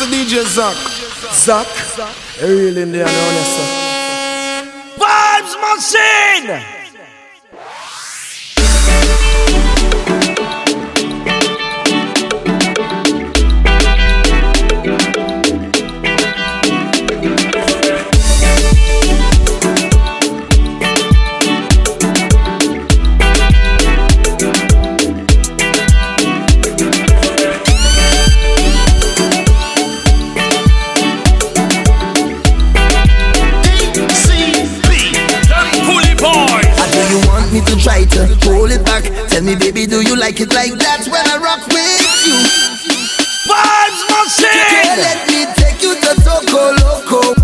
to DJ Zach. Zach, real in Indian, honestly. Vibes Machine! me, baby, do you like it like that when I rock with you? Vibes machine. Girl, let me take you to Toco Loco.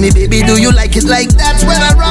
me, baby, do you like it like that's where I run?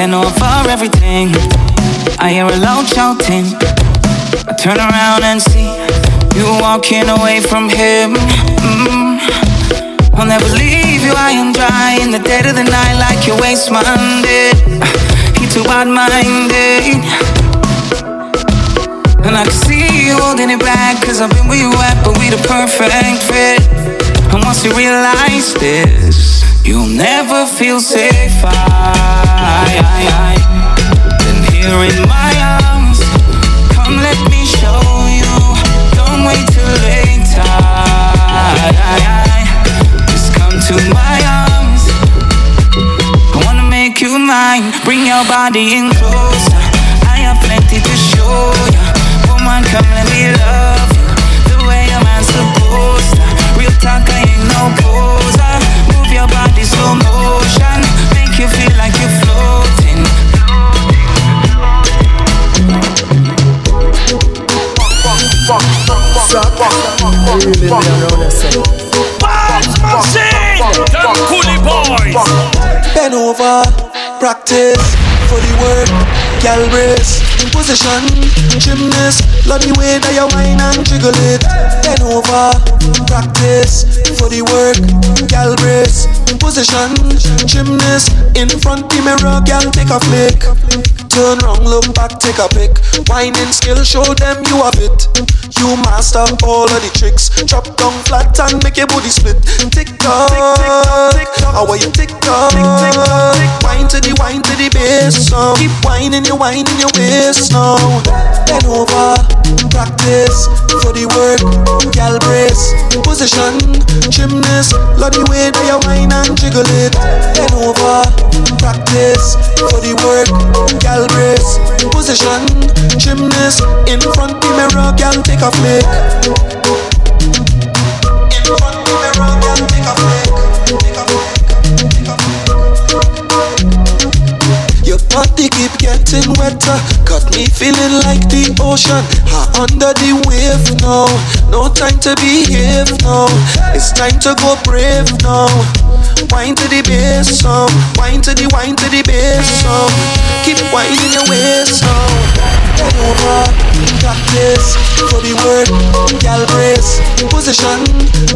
Over everything. I hear a loud shouting. I turn around and see you walking away from him. Mm. I'll never leave you I and dry in the dead of the night like your waste minded. He too bad minded. And I can see you holding it back, cause I've been where you at, but we the perfect fit. And once you realize this, you'll never feel safer. Then here in my arms, come let me show you. Don't wait. Just come to my arms. I wanna make you mine. Bring your body in closer. I have plenty to show. Woman, come let me love you. The way a man's supposed to. Real talk, I ain't no poser. Move your body slow motion. Make you feel like you're floating. Zach, reeling me around yourself. Vibes Machine! Them Coolie Boys! Bend over, practice for the work, gal brace, position, gymnast, love the way that you whine and jiggle it. Bend over, practice for the work, gal brace, position, gymnast, in front the mirror, gal take a flick. Turn round, look back, take a pic. Whining skill, show them you have it. You master all of the tricks. Drop down flat and make your booty split. Tick tock, tick how are you tick tock? Wine to the wine to the bass now. Keep whining, you whining your waist now. Bend over, practice for the work. Gal brace, position, gymnast. Love the way that you whine and jiggle it. Bend over, practice for the work. Gal brace, position, gymnast. In front the mirror, gal take a flick. In front the mirror, gal take. Take a flick. Your body keep getting wetter, got me feeling like the ocean. Ha, under the wave now, no time to behave now. It's time to go brave now. Wine to the bass song, wine to the wine to the bass song. Keep whining your waist now. Bend over, practice for the work, gal brace, position,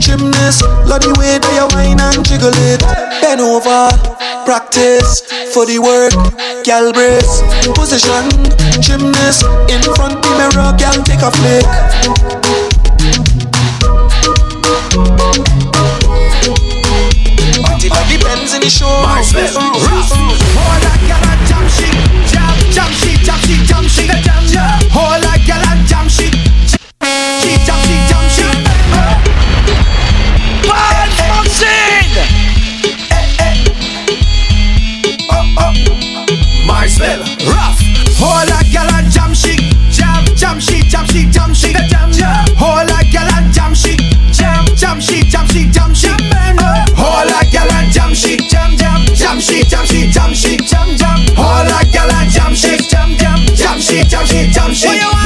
gymnast. Love the way that you whine and jiggle it. Bend over, practice for the work, gal brace, position, gymnast. In front the mirror, gal take a flick. Until it depends in the show. All that gal and jam shit, jam, jam shit, jam shit, jam shit, jam, jam. All that gal and jam shit, shit, jam shit, jam Machine! Oh, oh. Marcel, rough. All that gal and jam shit, jam, jam shit, jam shit, jam shit, jam. All that gal and jam shit, jam, jam shit, jam shit, jam shit. And jam jam, jam, shit, jam shit, jam shit.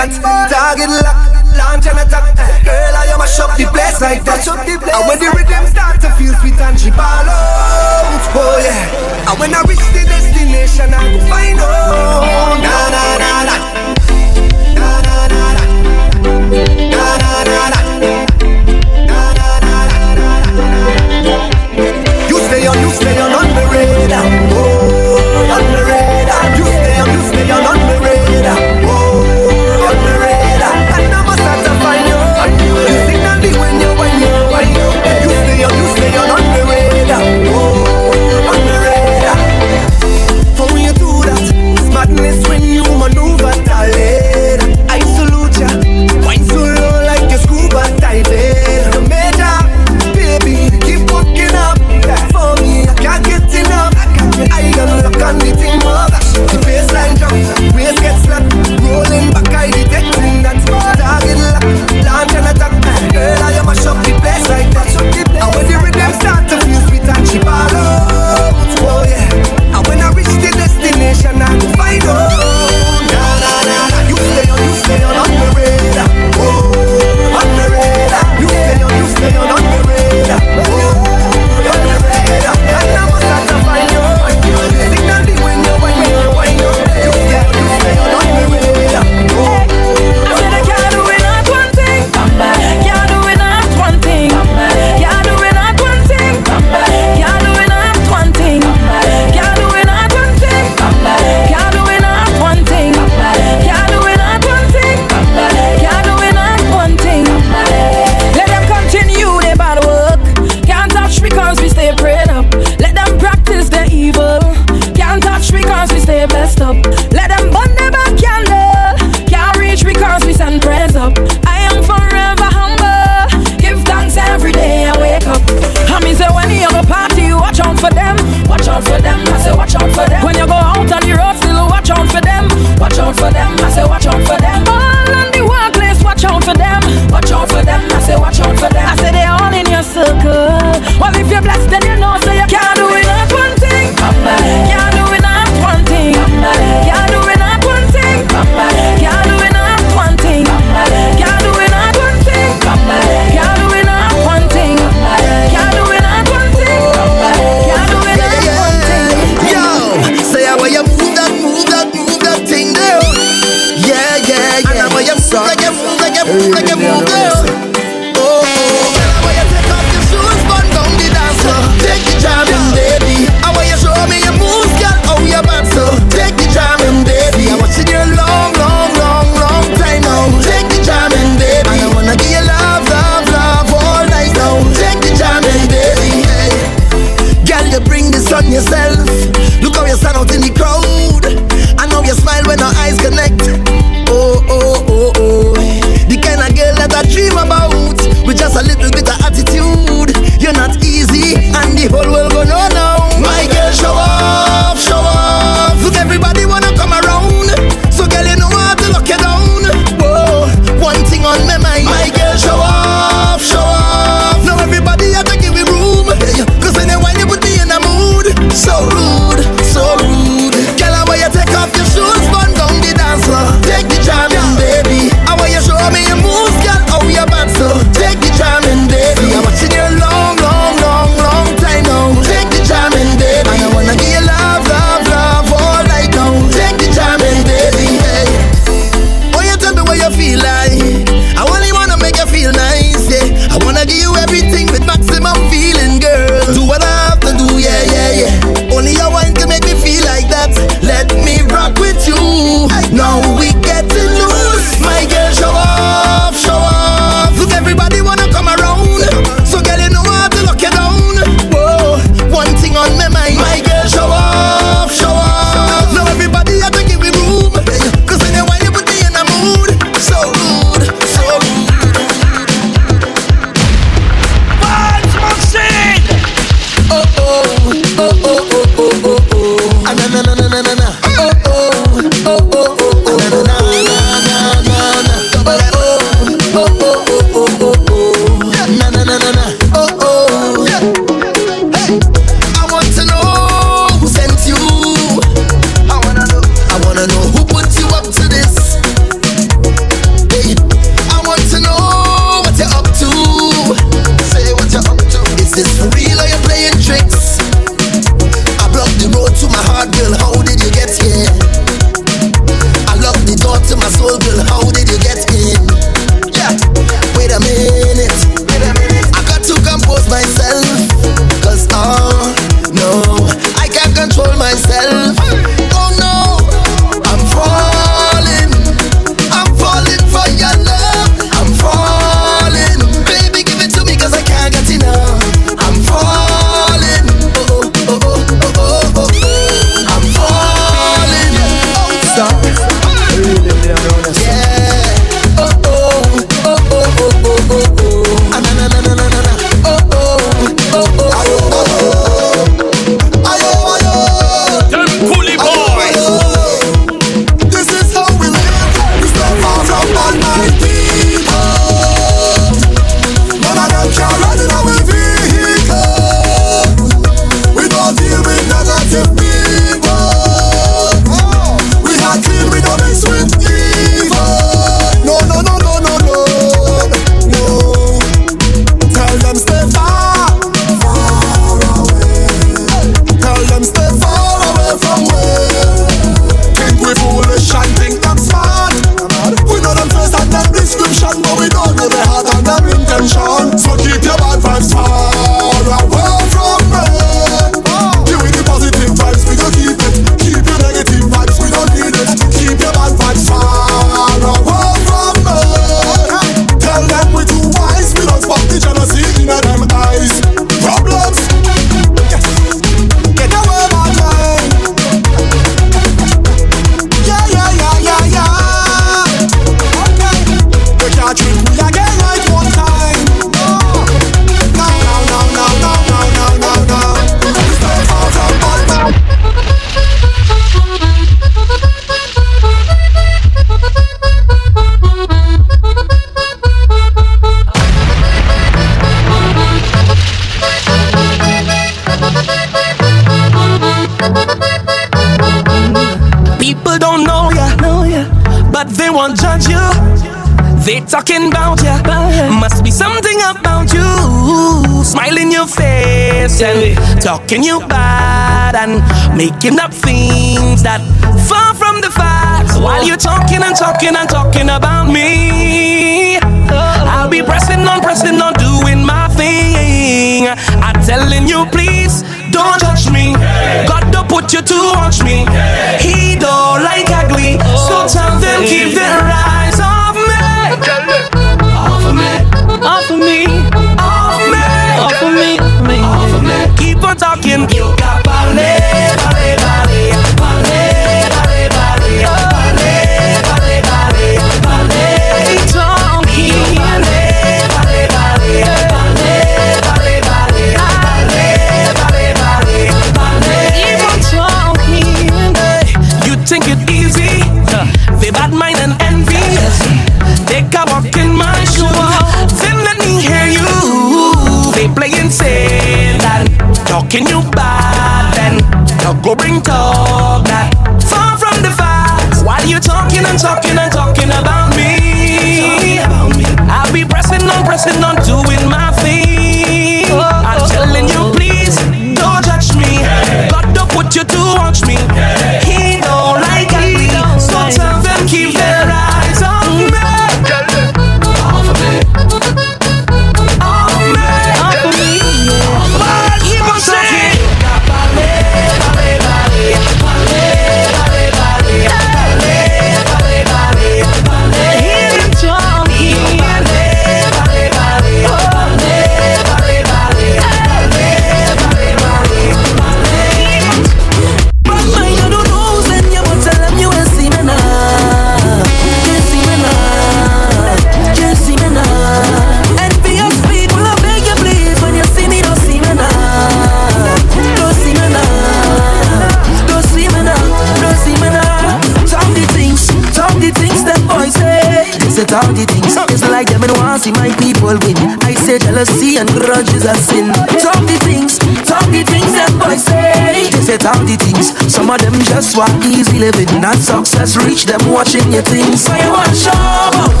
Just want easy living, not success. Reach them watching your things. So you want show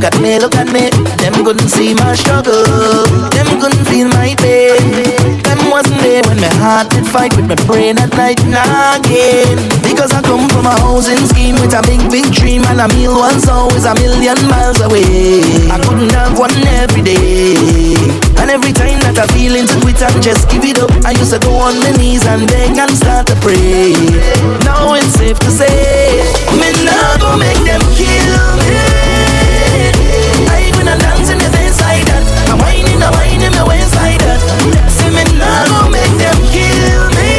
Look at me, look at me. Them couldn't see my struggle. Them couldn't feel my pain. Them wasn't there when my heart did fight with my brain at night and again. Because I come from a housing scheme with a big, big dream and a meal once always a million miles away. I couldn't have one every day. And every time that I feel into it and just give it up, I used to go on my knees and beg and start to pray. Now it's safe to say, me now go make them kill me when I dance in dance like that. I'm whining, I'm whining, my waist like that. See me now, go make them kill me.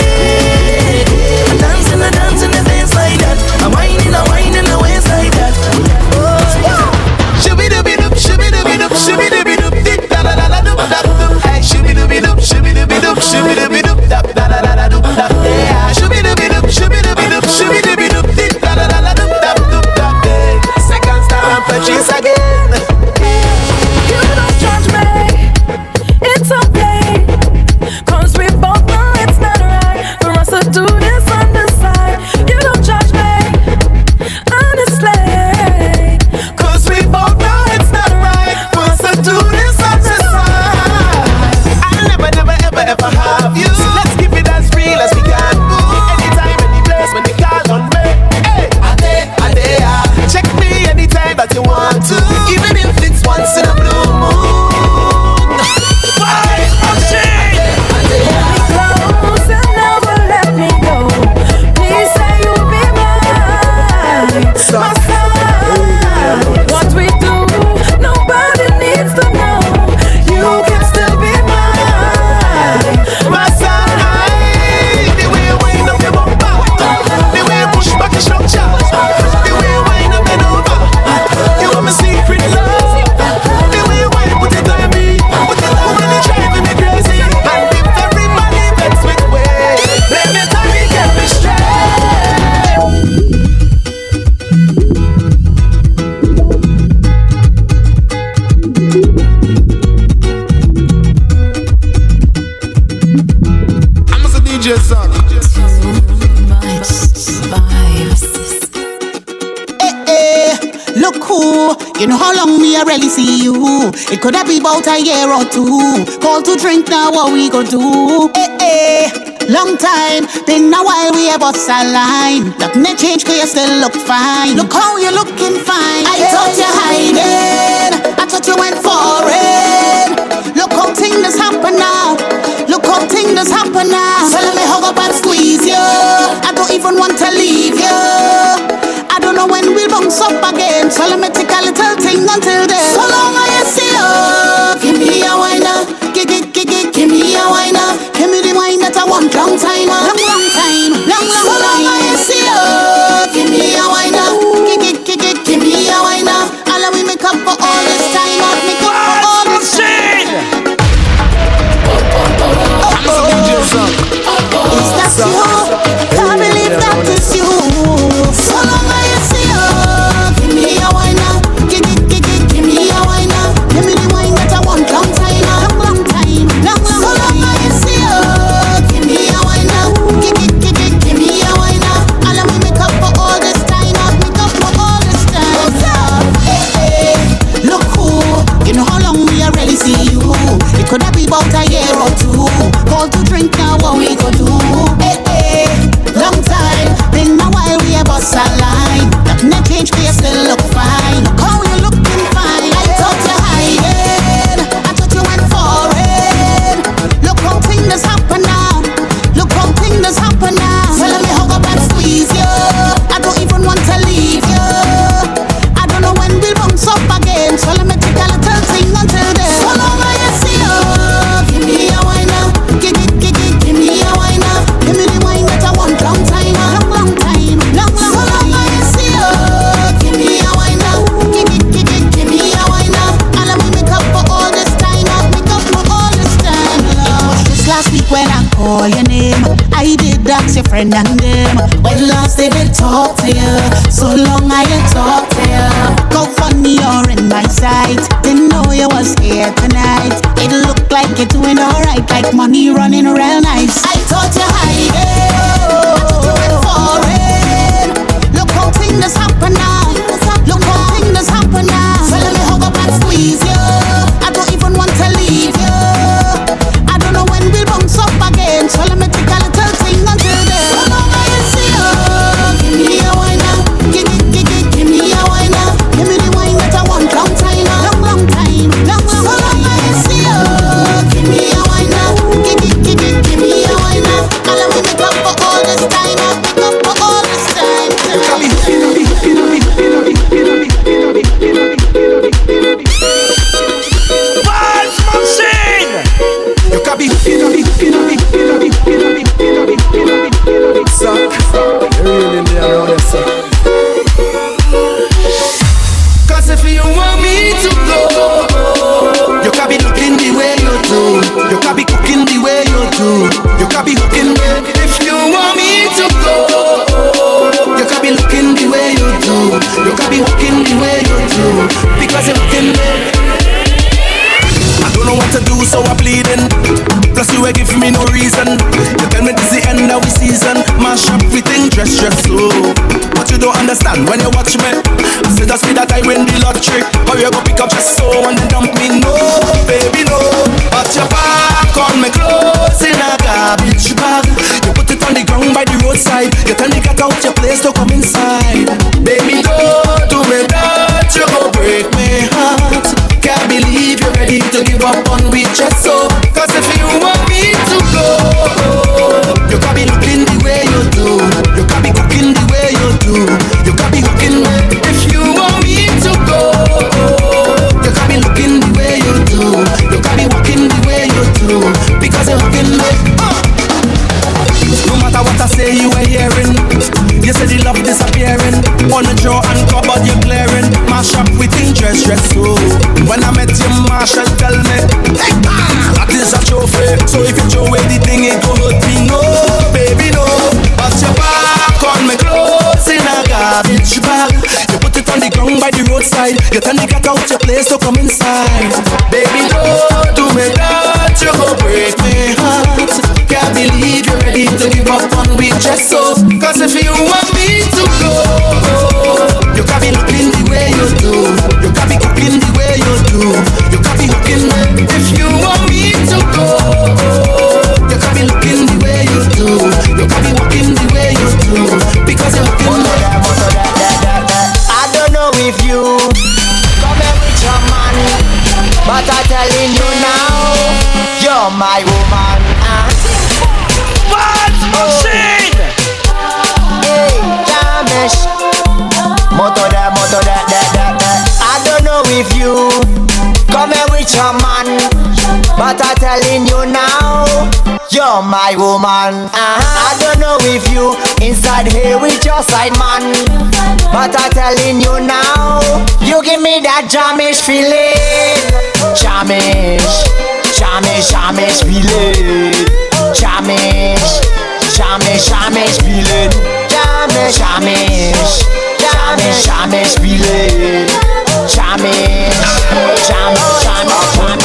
Dancing, I'm dancing the dance like that. I'm whining, I'm whining, my waist like that. Oh, yeah. Shibby dooby doop, shibby dooby doop, shibby dooby doop, dick da da da da doop da doop. Hey, shibby dooby doop, shibby dooby doop, shibby doop. It could have be about a year or two. Call to drink now, what we go do? Hey, hey. Long time, been a while we have us line. Nothing had changed, cause you still look fine. Look how you're looking fine. I yeah, thought you hiding, I thought you went foreign. Look how things just happen now. Look how things just happen now. So let me hug up and squeeze you. I don't even want to talk to you. So long I ain't talk to you. Go find me, you're in my sight. Didn't know you was here tonight. It looked like you're doing alright, like money running understand when you watch me. I say that's me that I win the lottery. How you go pick up just so and dump me? But I'm telling you now, you're my woman. Uh-huh. I don't know if you inside here with your side man, but I'm telling you now, you give me that Jamish feeling. Jamish, Jamish, Jamish feeling. Jamish, Jamish, Jamish feeling. Jamish, Jamish, Jamish, Jamish feeling. Jamish, Jamish, Jamish,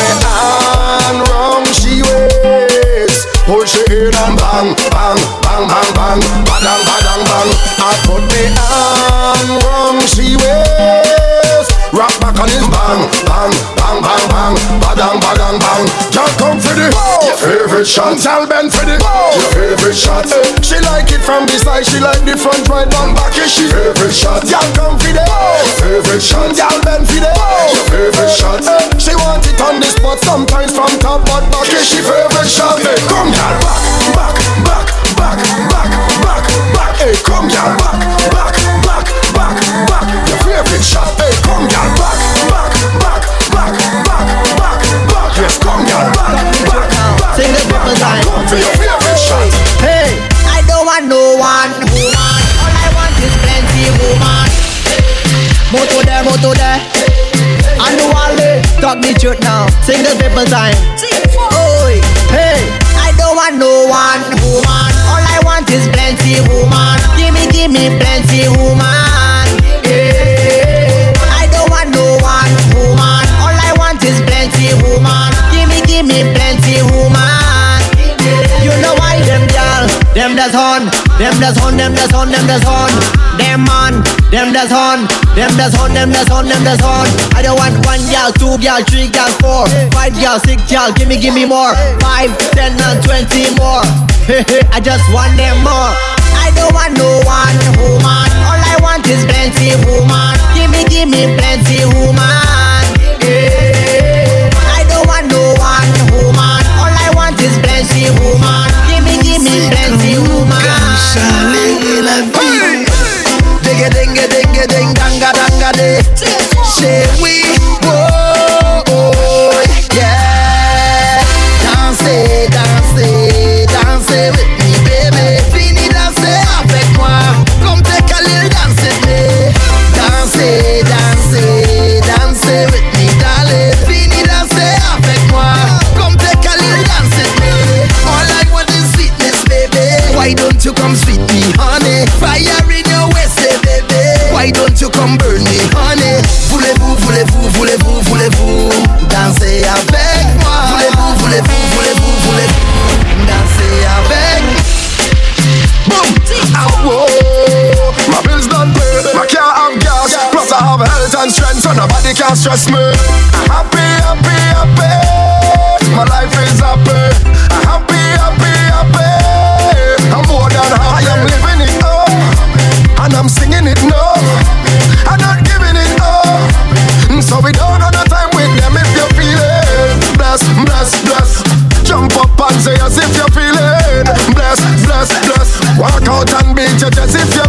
In and bang, bang, bang, bang, bang Badang, badang, bang. I put me on wrong she waist Rock back on his bang, bang, bang, bang, bang. Badang, badang, bang. Just come for the Your favorite shot. Tell Ben for the Your favorite shot. She like it from the side She like the front right down back Is she favorite shot. Y'all come for the Favorite shot. Y'all Ben for the Your favorite shot. She want it on the spot Sometimes from top but back Is she favorite shot. Hey, come y'all. Back, back, back, back, back, back, back. Hey, come y'all. Back, back, back, back, back Your favorite shot Hey, come back, back, back, back, back, back, back Yes, come back, back, back Sing the. Come for your favorite shot Hey, I don't want no one woman. All I want is plenty woman. Moto there, moto there. I know Wale, talk the truth now. Sing the people time. Oi, hey, I don't want no one woman. All I want is plenty woman. Give me, give me plenty woman. Plenty woman. Give me, give me plenty woman. You know why them girl, them that's on, them that's on, them that's on, them that's on, them man, them that's on, them that's on, them that's on, them that's on. I don't want one girl, two girl, three girl, four, five girl, six girl. Give me, give me more, five, ten, and twenty more. I just want them more. I don't want no one woman. All I want is plenty woman. Give me, give me plenty woman. Plenty woman. Danga danga de. Say we, whoa, Come burn me, Honey Voulez-vous, voulez-vous, voulez-vous, voulez-vous Danser avec moi? Voulez-vous, voulez-vous, voulez-vous, voulez-vous Danser avec Boom oh, oh. My bills done paid My car have gas. Plus I have health and strength So nobody can stress me. I happy, happy, happy. My life is happy. I happy, happy, happy. I'm more than happy. I am living it up. And I'm singing it now. So we don't run out time with them if you're feeling Bless, bless, bless. Jump up and say as if you're feeling Bless, bless, bless. Walk out and beat your chest if you're.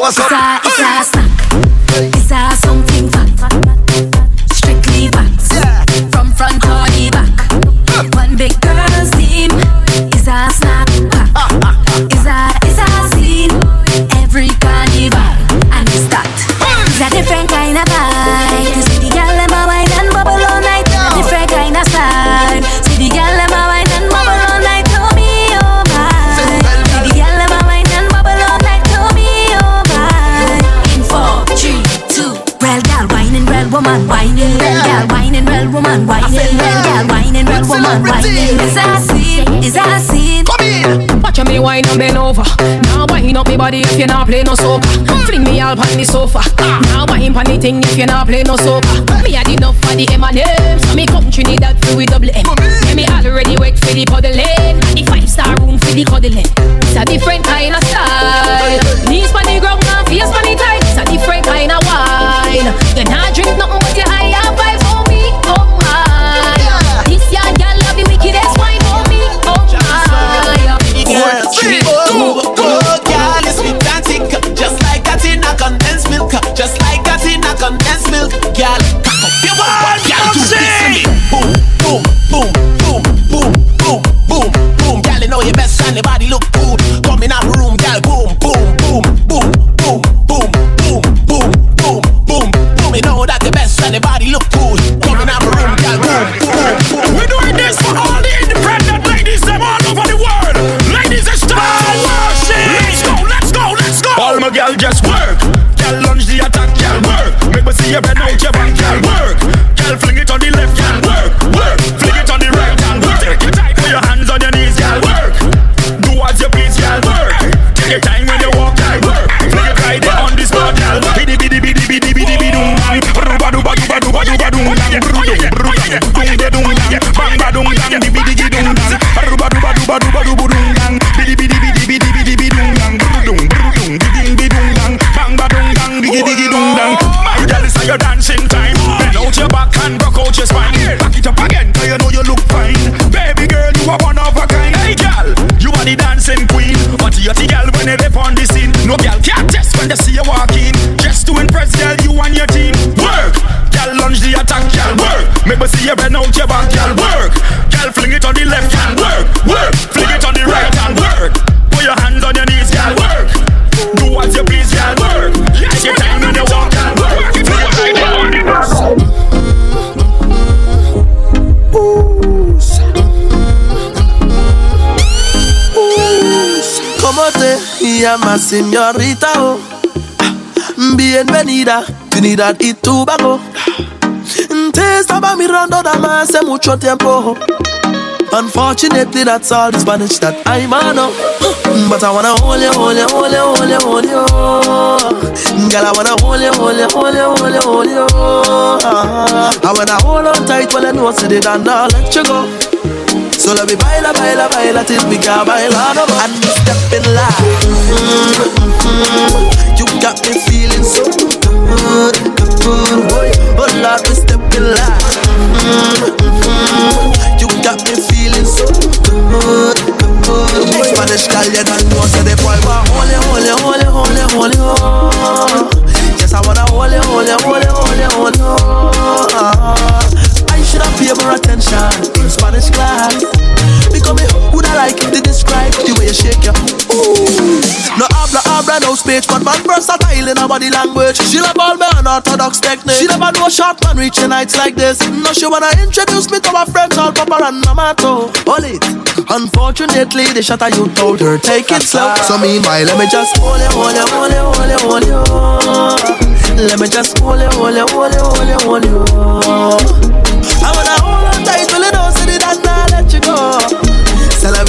what's up? you not play no soap. Fling me all on the sofa. Now wine on the thing if you not play no soap. Me had enough for the M&A. My señorita, oh. Bienvenida, Trinidad y Tobago. Te estaba mirando dama hace mucho tiempo. Unfortunately, that's all the Spanish that I know. But I wanna hold you, hold you, hold you, hold you, hold you. Girl, I wanna hold you, hold you, hold you, hold you, hold you. I wanna hold on tight while I know say they done not let you go. So let me baila, baila, baila till we can baila no more. And we step in line. Mm-hmm. You got me feeling so good, good. Oh Lord, we step in line. Mm-hmm. You got me feeling so good, good. Spanish girl, you don't know, the boy want holy, holy, holy, holy, holy, oh. Yes, I wanna holy, holy, holy, holy, holy, oh. I should have paid more attention in Spanish class. Because me would I like to describe the way you shake your ooh. No habla, habla, no speech, but man versatile in her body language. She love all me unorthodox technique. She never know short man reaching heights like this. No, she wanna introduce me to her friends, all Papa and Mama too. Hold it. Unfortunately, the shot you told her take it slow. So meanwhile, let me just hold it, hold it, hold it, hold it, hold it. Let me just hold it, hold it, hold it, hold it, hold it. I wanna hold on tight till you don't see it and not let you go.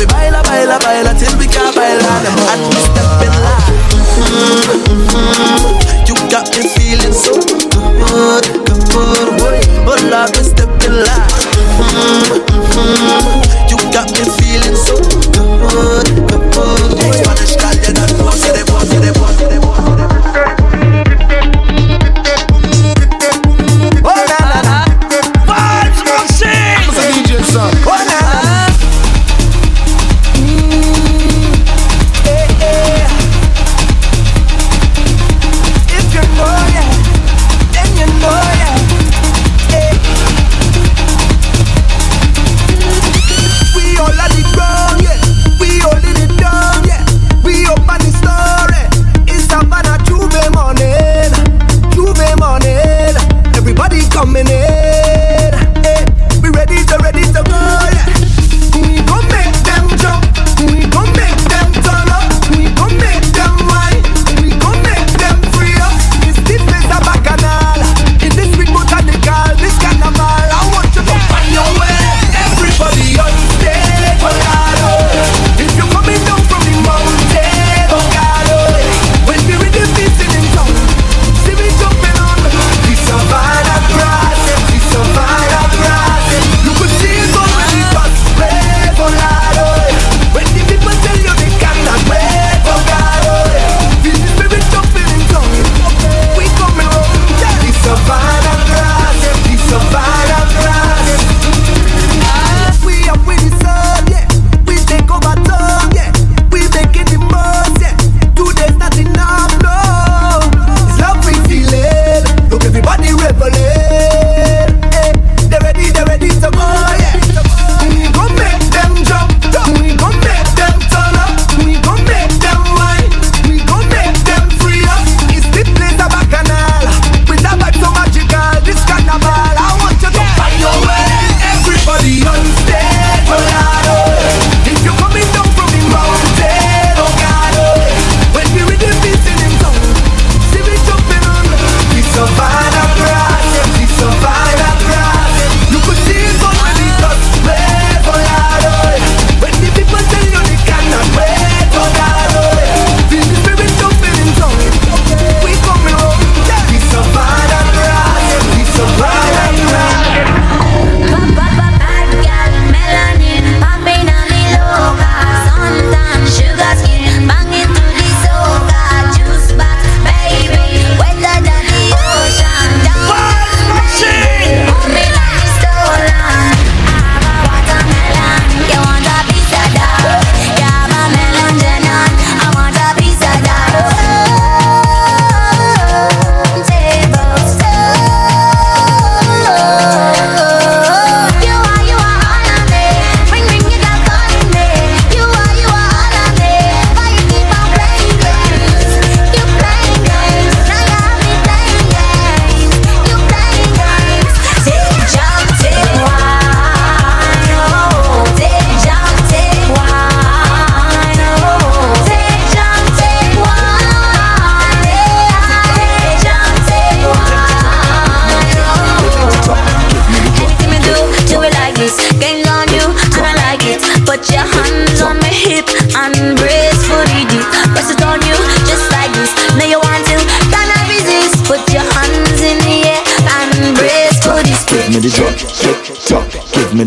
Me baila, baila, baila till we can't baila no more. And we step in line. Mm-hmm. You got me feeling so good, good. Oh Lord, we step in line. Mm-hmm. You got me feeling so good, good, boy.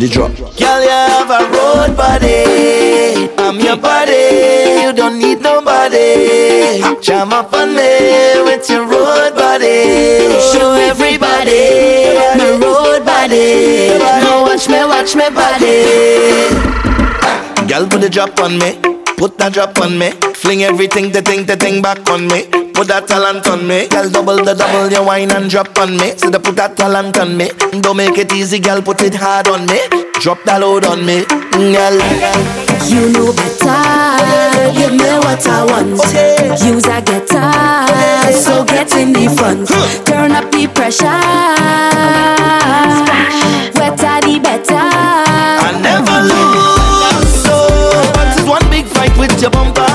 The drop. Girl, you have a road body. I'm your body. You don't need nobody. Jam up on me with your road body. Show everybody my road body. Now watch me, watch me body. Girl, put the drop on me. Put that drop on me. Fling everything, the thing, the thing back on me. Put that talent on me. Girl, double the double, your wine and drop on me. So they put that talent on me. Don't make it easy, girl, put it hard on me. Drop that load on me, mm, girl. You know better. Give me what I want. Use a guitar, so get in the front. Turn up the pressure. Wetter the better. I never lose. So, but it's one big fight with your bumper.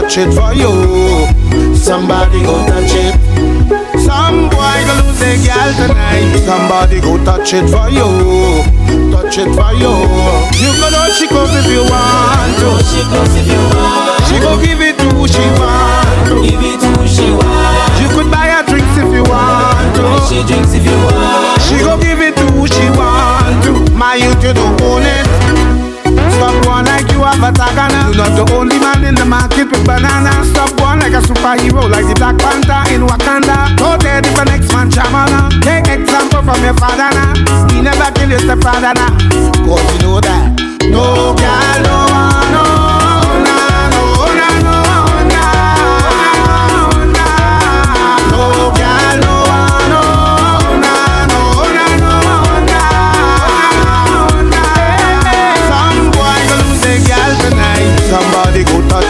Touch it for you. Somebody go touch it. Some boy go lose a girl tonight. Somebody go touch it for you. Touch it for you. You can know she goes if you want to. She goes if you want. She go give it to who she want to. Give it to she want. You could buy her drinks if you want to. She drinks if you want. She go give it to who she want to. My youth, you don't own it. Tagana. You're not the only man in the market with banana. Stop one like a superhero, like the Black Panther in Wakanda. Go there if the next man chamana. Take example from your father now. He never kill your stepfather now. Cause you know that. No girl, no,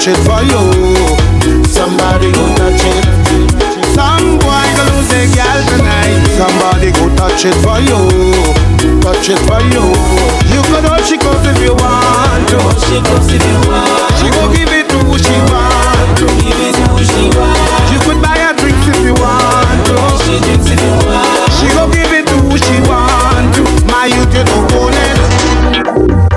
touch it for you. Somebody go touch it. Some boy go lose a girl tonight. Somebody go touch it for you. Touch it for you. You could hold she goes if you want to. She goes if you want. She go give it to who she want to. Give it to who she want. You could buy her drinks if you want to. She drinks if you want. She go give it to who she want to. My youth, you don't own it.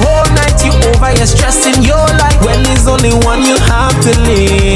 Whole night You over here stressing your life. When he's only one you have to live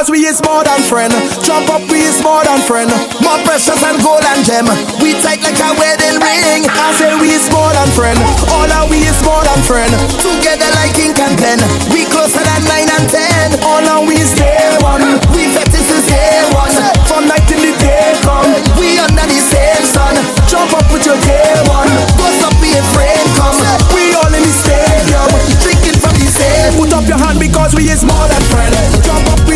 Cause we is more than friend. Jump up, we is more than friend. More precious than gold and gem. We tight like a wedding ring. I say we is more than friend. All of we is more than friend. Together like ink and pen. We closer than nine and ten. All of we is day one. We fetish is day one. From night till the day come. We under the same sun. Jump up with your day one. Bust up, be afraid. Come. We all in the stadium. Drinking from the same. Put up your hand because we is more than friend. Jump up.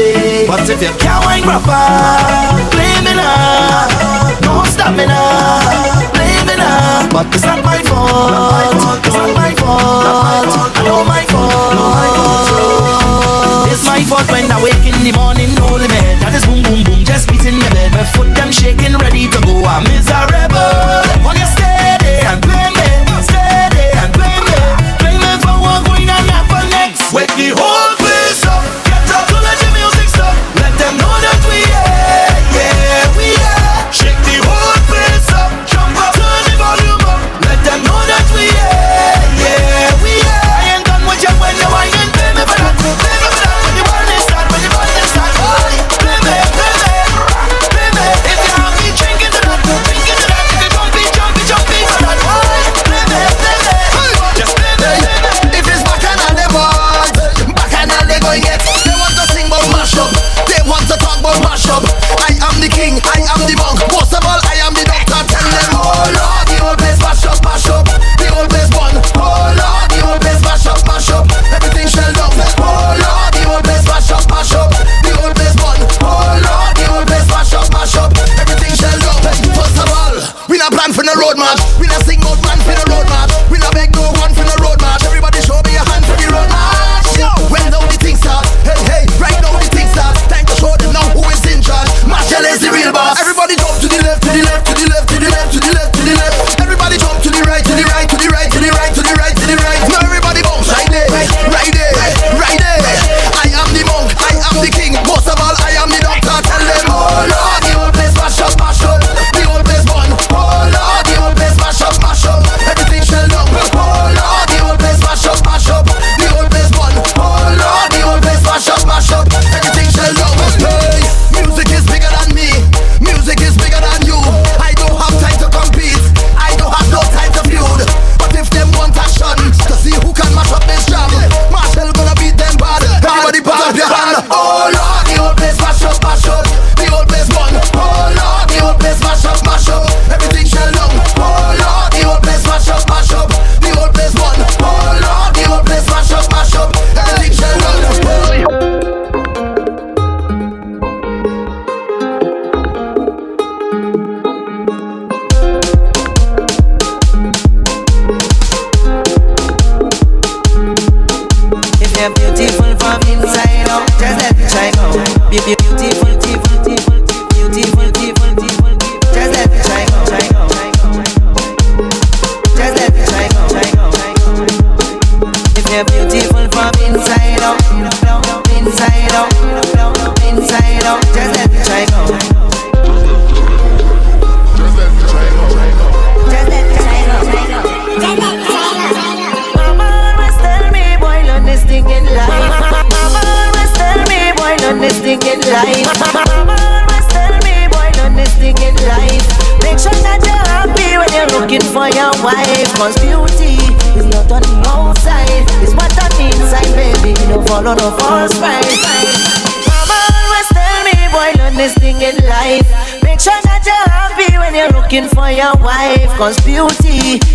day. But if you can't wine proper, blame me now. Don't stop me now. Blame me now. But it's not my fault. It's not my fault. I know my fault. It's my fault when I wake in the morning, holy man. That is boom, boom, boom, just beating the bed. My foot them shaking, ready to go. I'm miserable. On your steady and blame me, steady and blame me, Blame me for what's going to happen next. Wake the whole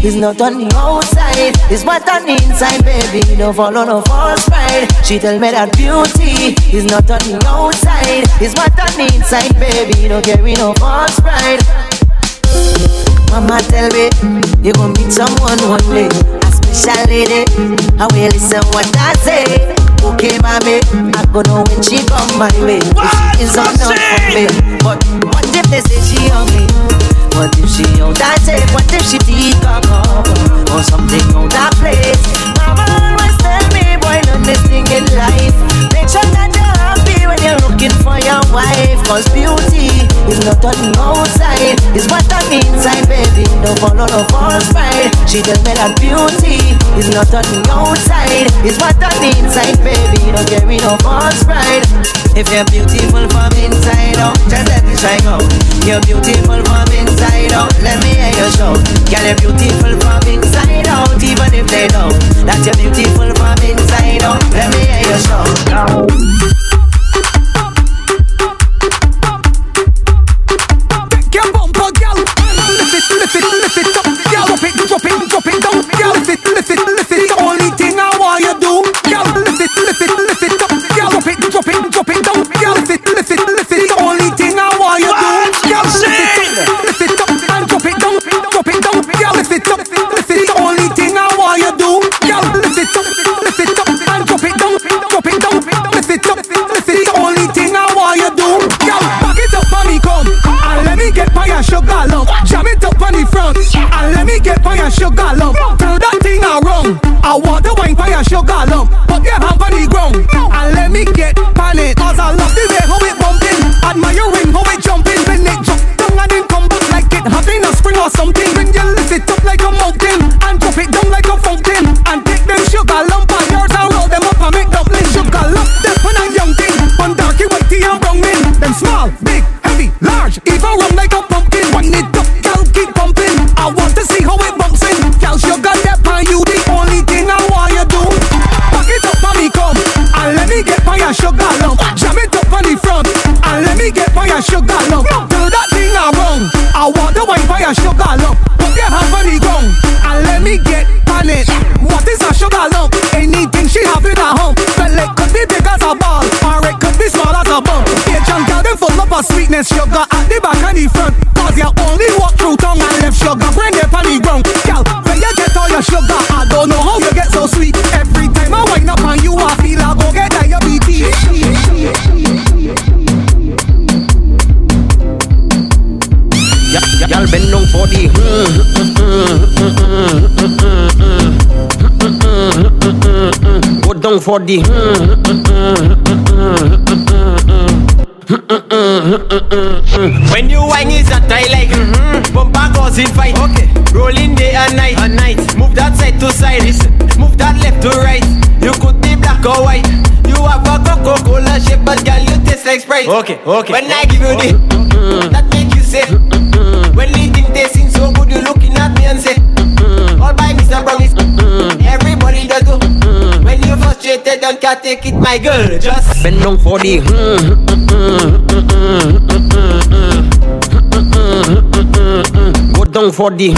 is not on the outside, it's what on the inside, baby. Don't follow no false pride. She tell me that beauty is not on the outside, it's what on the inside, baby. Don't carry no false pride. Mama tell me you gon' meet someone one day, a special lady. I will listen what I say. Okay, mommy, I go know when she come my way. If she is or not for me, but what if they say she on me? What if she out that shape? What if she deep up or something out that place? Mama always tell me, boy, learn this thing in life. Make sure that you're when you're looking for your wife. Cause beauty is not on the outside, it's what the inside, baby. Don't follow no false pride. She tell me that beauty is not on the outside, it's what the inside, baby. Don't carry no false pride. If you're beautiful from inside out, just let me try go. You're beautiful from inside out, let me hear you shout. Girl, you're beautiful from inside out, even if they know that you're beautiful from inside out. Let me hear you shout. The front and let me get your sugar lump. Turn that thing around. I want the wine your sugar lump. Put your hand on the ground and let me get pan it. Cause I love the way how it bumping. Admiring how it jumping. When it jump down and then come back like it having a spring or something. When you lift it Down for the When you whine is that I like mm-hmm. Bumper goes in fight Okay Rolling day and night and night Move that side to side Listen Move that left to right You could be black or white You have a Coca-Cola shape But girl you taste like Sprite Okay, okay When I give you the That make you say When the can't take it my girl Just Bend down for the Go down for the